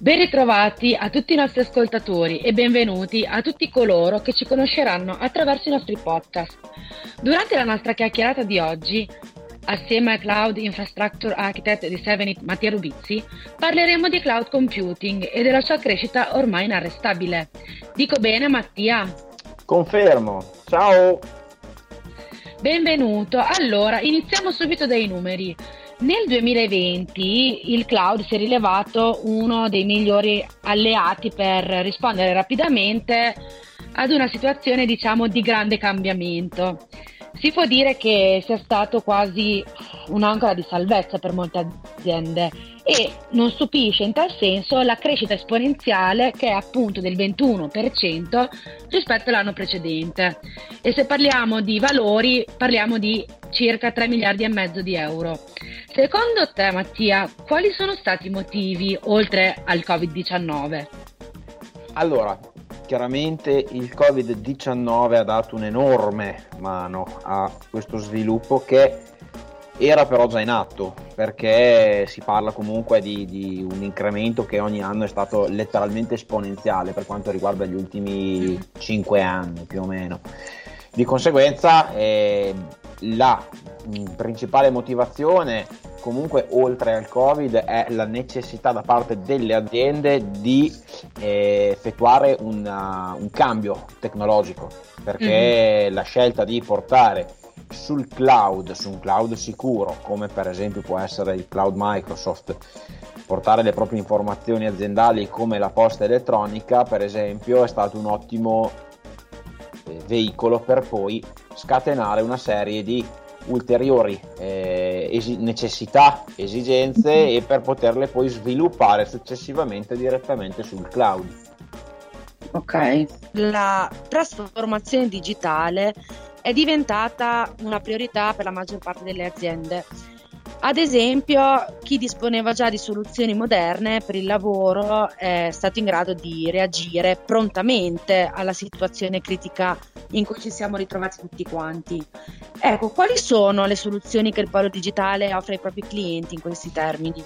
Ben ritrovati a tutti i nostri ascoltatori e benvenuti a tutti coloro che ci conosceranno attraverso i nostri podcast. Durante la nostra chiacchierata di oggi, assieme al Cloud Infrastructure Architect di Sevenit Mattia Rubizzi, parleremo di cloud computing e della sua crescita ormai inarrestabile. Dico bene Mattia? Confermo. Ciao. Benvenuto. Allora, iniziamo subito dai numeri. Nel 2020 il cloud si è rilevato uno dei migliori alleati per rispondere rapidamente ad una situazione diciamo di grande cambiamento. Si può dire che sia stato quasi un'ancora di salvezza per molte aziende e non stupisce in tal senso la crescita esponenziale che è appunto del 21% rispetto all'anno precedente. E se parliamo di valori, parliamo di circa 3 miliardi e mezzo di euro. Secondo te, Mattia, quali sono stati i motivi oltre al Covid-19? Allora, chiaramente il Covid-19 ha dato un'enorme mano a questo sviluppo che era però già in atto perché si parla comunque di, di, un incremento che ogni anno è stato letteralmente esponenziale per quanto riguarda gli ultimi 5 anni più o meno. Di conseguenza eh, la principale motivazione comunque oltre al covid è la necessità da parte delle aziende di eh, effettuare una, un cambio tecnologico perché mm-hmm. la scelta di portare sul cloud, su un cloud sicuro come per esempio può essere il cloud Microsoft portare le proprie informazioni aziendali come la posta elettronica per esempio è stato un ottimo eh, veicolo per poi scatenare una serie di ulteriori eh, esi- necessità, esigenze mm-hmm. e per poterle poi sviluppare successivamente direttamente sul cloud. Ok. La trasformazione digitale è diventata una priorità per la maggior parte delle aziende ad esempio, chi disponeva già di soluzioni moderne per il lavoro è stato in grado di reagire prontamente alla situazione critica in cui ci siamo ritrovati tutti quanti. Ecco, quali sono le soluzioni che il polo digitale offre ai propri clienti in questi termini?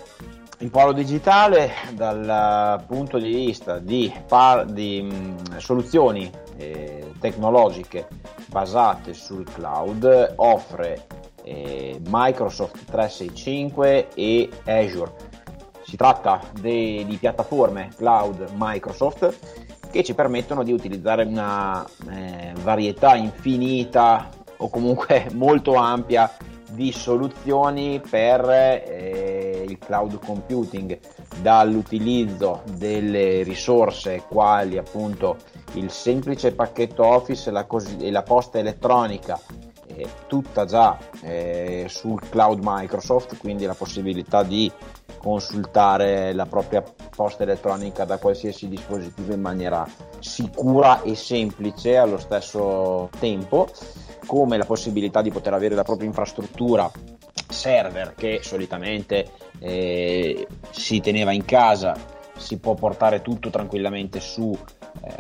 Il polo digitale dal punto di vista di, par- di mh, soluzioni eh, tecnologiche basate sul cloud offre eh, Microsoft 365 e Azure. Si tratta di piattaforme cloud Microsoft che ci permettono di utilizzare una eh, varietà infinita o comunque molto ampia di soluzioni per eh, il cloud computing dall'utilizzo delle risorse quali appunto il semplice pacchetto Office e la, cos- e la posta elettronica eh, tutta già eh, sul cloud Microsoft, quindi la possibilità di consultare la propria posta elettronica da qualsiasi dispositivo in maniera sicura e semplice allo stesso tempo, come la possibilità di poter avere la propria infrastruttura server che solitamente eh, si teneva in casa, si può portare tutto tranquillamente su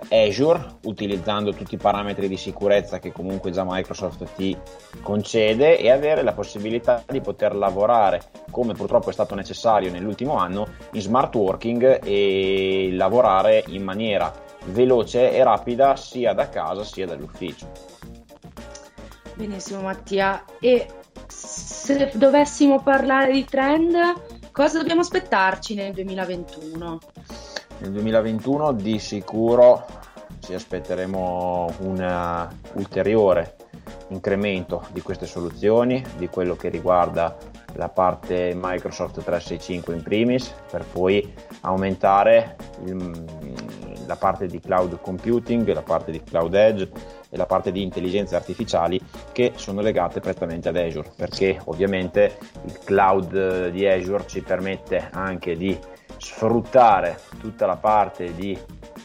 eh, Azure utilizzando tutti i parametri di sicurezza che comunque già Microsoft ti concede e avere la possibilità di poter lavorare come purtroppo è stato necessario nell'ultimo anno in smart working e lavorare in maniera veloce e rapida sia da casa sia dall'ufficio. Benissimo Mattia e se dovessimo parlare di trend cosa dobbiamo aspettarci nel 2021? Nel 2021 di sicuro ci aspetteremo un ulteriore incremento di queste soluzioni, di quello che riguarda la parte Microsoft 365 in primis, per poi aumentare il, la parte di cloud computing, la parte di cloud edge e la parte di intelligenze artificiali che sono legate prettamente ad Azure, perché ovviamente il cloud di Azure ci permette anche di sfruttare tutta la parte di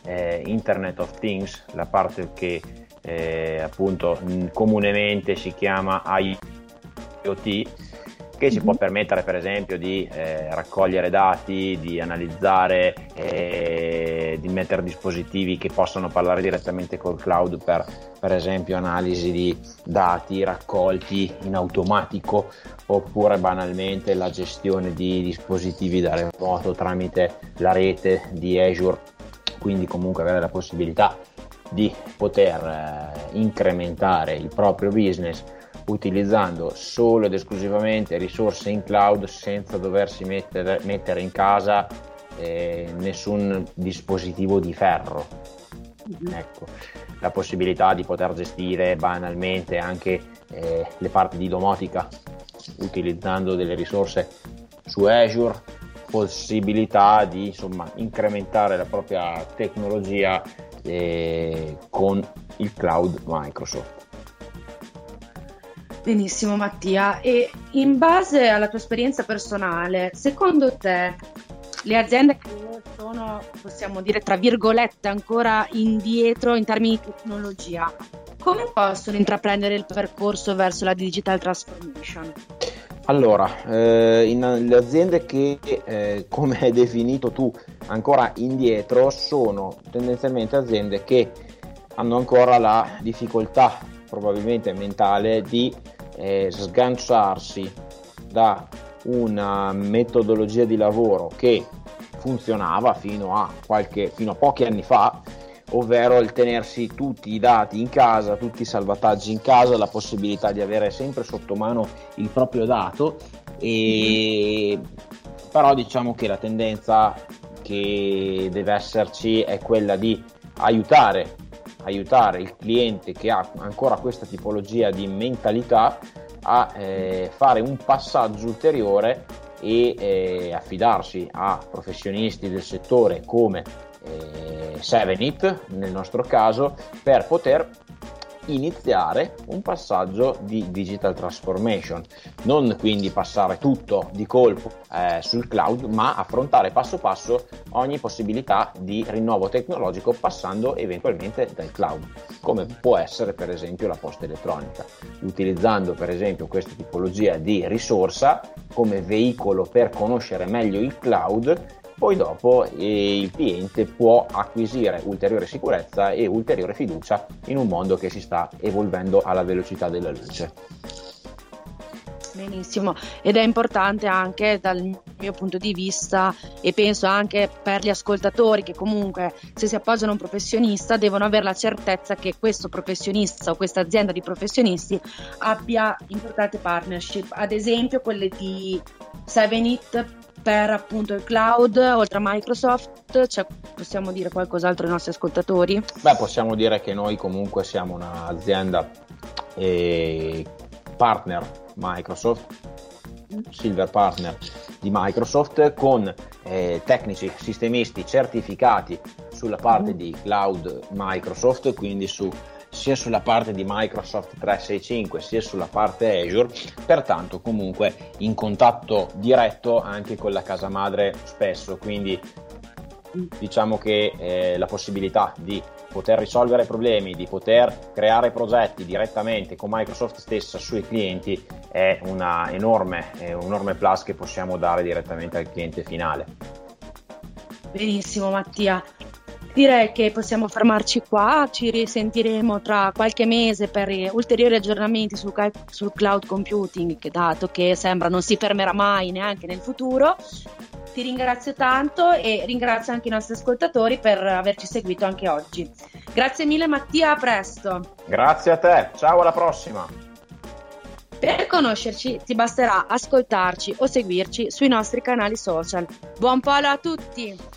eh, Internet of Things, la parte che eh, appunto comunemente si chiama IoT che ci può mhm. permettere per esempio di eh, raccogliere dati, di analizzare, eh, di mettere dispositivi che possano parlare direttamente col cloud per per esempio analisi di dati raccolti in automatico oppure banalmente la gestione di dispositivi da remoto tramite la rete di Azure, quindi comunque avere la possibilità di poter eh, incrementare il proprio business utilizzando solo ed esclusivamente risorse in cloud senza doversi mettere, mettere in casa eh, nessun dispositivo di ferro. Ecco, la possibilità di poter gestire banalmente anche eh, le parti di domotica utilizzando delle risorse su Azure, possibilità di insomma, incrementare la propria tecnologia eh, con il cloud Microsoft. Benissimo Mattia, e in base alla tua esperienza personale, secondo te le aziende che sono, possiamo dire, tra virgolette, ancora indietro in termini di tecnologia, come possono intraprendere il percorso verso la digital transformation? Allora, eh, in, le aziende che, eh, come hai definito tu, ancora indietro, sono tendenzialmente aziende che hanno ancora la difficoltà, probabilmente mentale, di eh, sganciarsi da una metodologia di lavoro che funzionava fino a, qualche, fino a pochi anni fa, ovvero il tenersi tutti i dati in casa, tutti i salvataggi in casa, la possibilità di avere sempre sotto mano il proprio dato, e... però diciamo che la tendenza che deve esserci è quella di aiutare aiutare il cliente che ha ancora questa tipologia di mentalità a eh, fare un passaggio ulteriore e eh, affidarsi a professionisti del settore come eh, Sevenit nel nostro caso per poter iniziare un passaggio di digital transformation, non quindi passare tutto di colpo eh, sul cloud, ma affrontare passo passo ogni possibilità di rinnovo tecnologico passando eventualmente dal cloud, come può essere per esempio la posta elettronica, utilizzando per esempio questa tipologia di risorsa come veicolo per conoscere meglio il cloud poi dopo eh, il cliente può acquisire ulteriore sicurezza e ulteriore fiducia in un mondo che si sta evolvendo alla velocità della luce. Benissimo, ed è importante anche dal mio punto di vista e penso anche per gli ascoltatori che comunque se si appoggiano a un professionista devono avere la certezza che questo professionista o questa azienda di professionisti abbia importanti partnership, ad esempio quelle di 7it per appunto il cloud, oltre a Microsoft, cioè, possiamo dire qualcos'altro ai nostri ascoltatori? Beh, possiamo dire che noi comunque siamo un'azienda eh, partner Microsoft, silver partner di Microsoft con eh, tecnici sistemisti certificati sulla parte mm. di cloud Microsoft, quindi su sia sulla parte di Microsoft 365 sia sulla parte Azure, pertanto comunque in contatto diretto anche con la casa madre spesso, quindi diciamo che eh, la possibilità di poter risolvere problemi, di poter creare progetti direttamente con Microsoft stessa sui clienti è enorme, è un enorme plus che possiamo dare direttamente al cliente finale. Benissimo Mattia, direi che possiamo fermarci qua, ci risentiremo tra qualche mese per ulteriori aggiornamenti sul, sul cloud computing, che dato che sembra non si fermerà mai neanche nel futuro. Ti ringrazio tanto e ringrazio anche i nostri ascoltatori per averci seguito anche oggi. Grazie mille Mattia, a presto. Grazie a te, ciao alla prossima. Per conoscerci ti basterà ascoltarci o seguirci sui nostri canali social. Buon polo a tutti!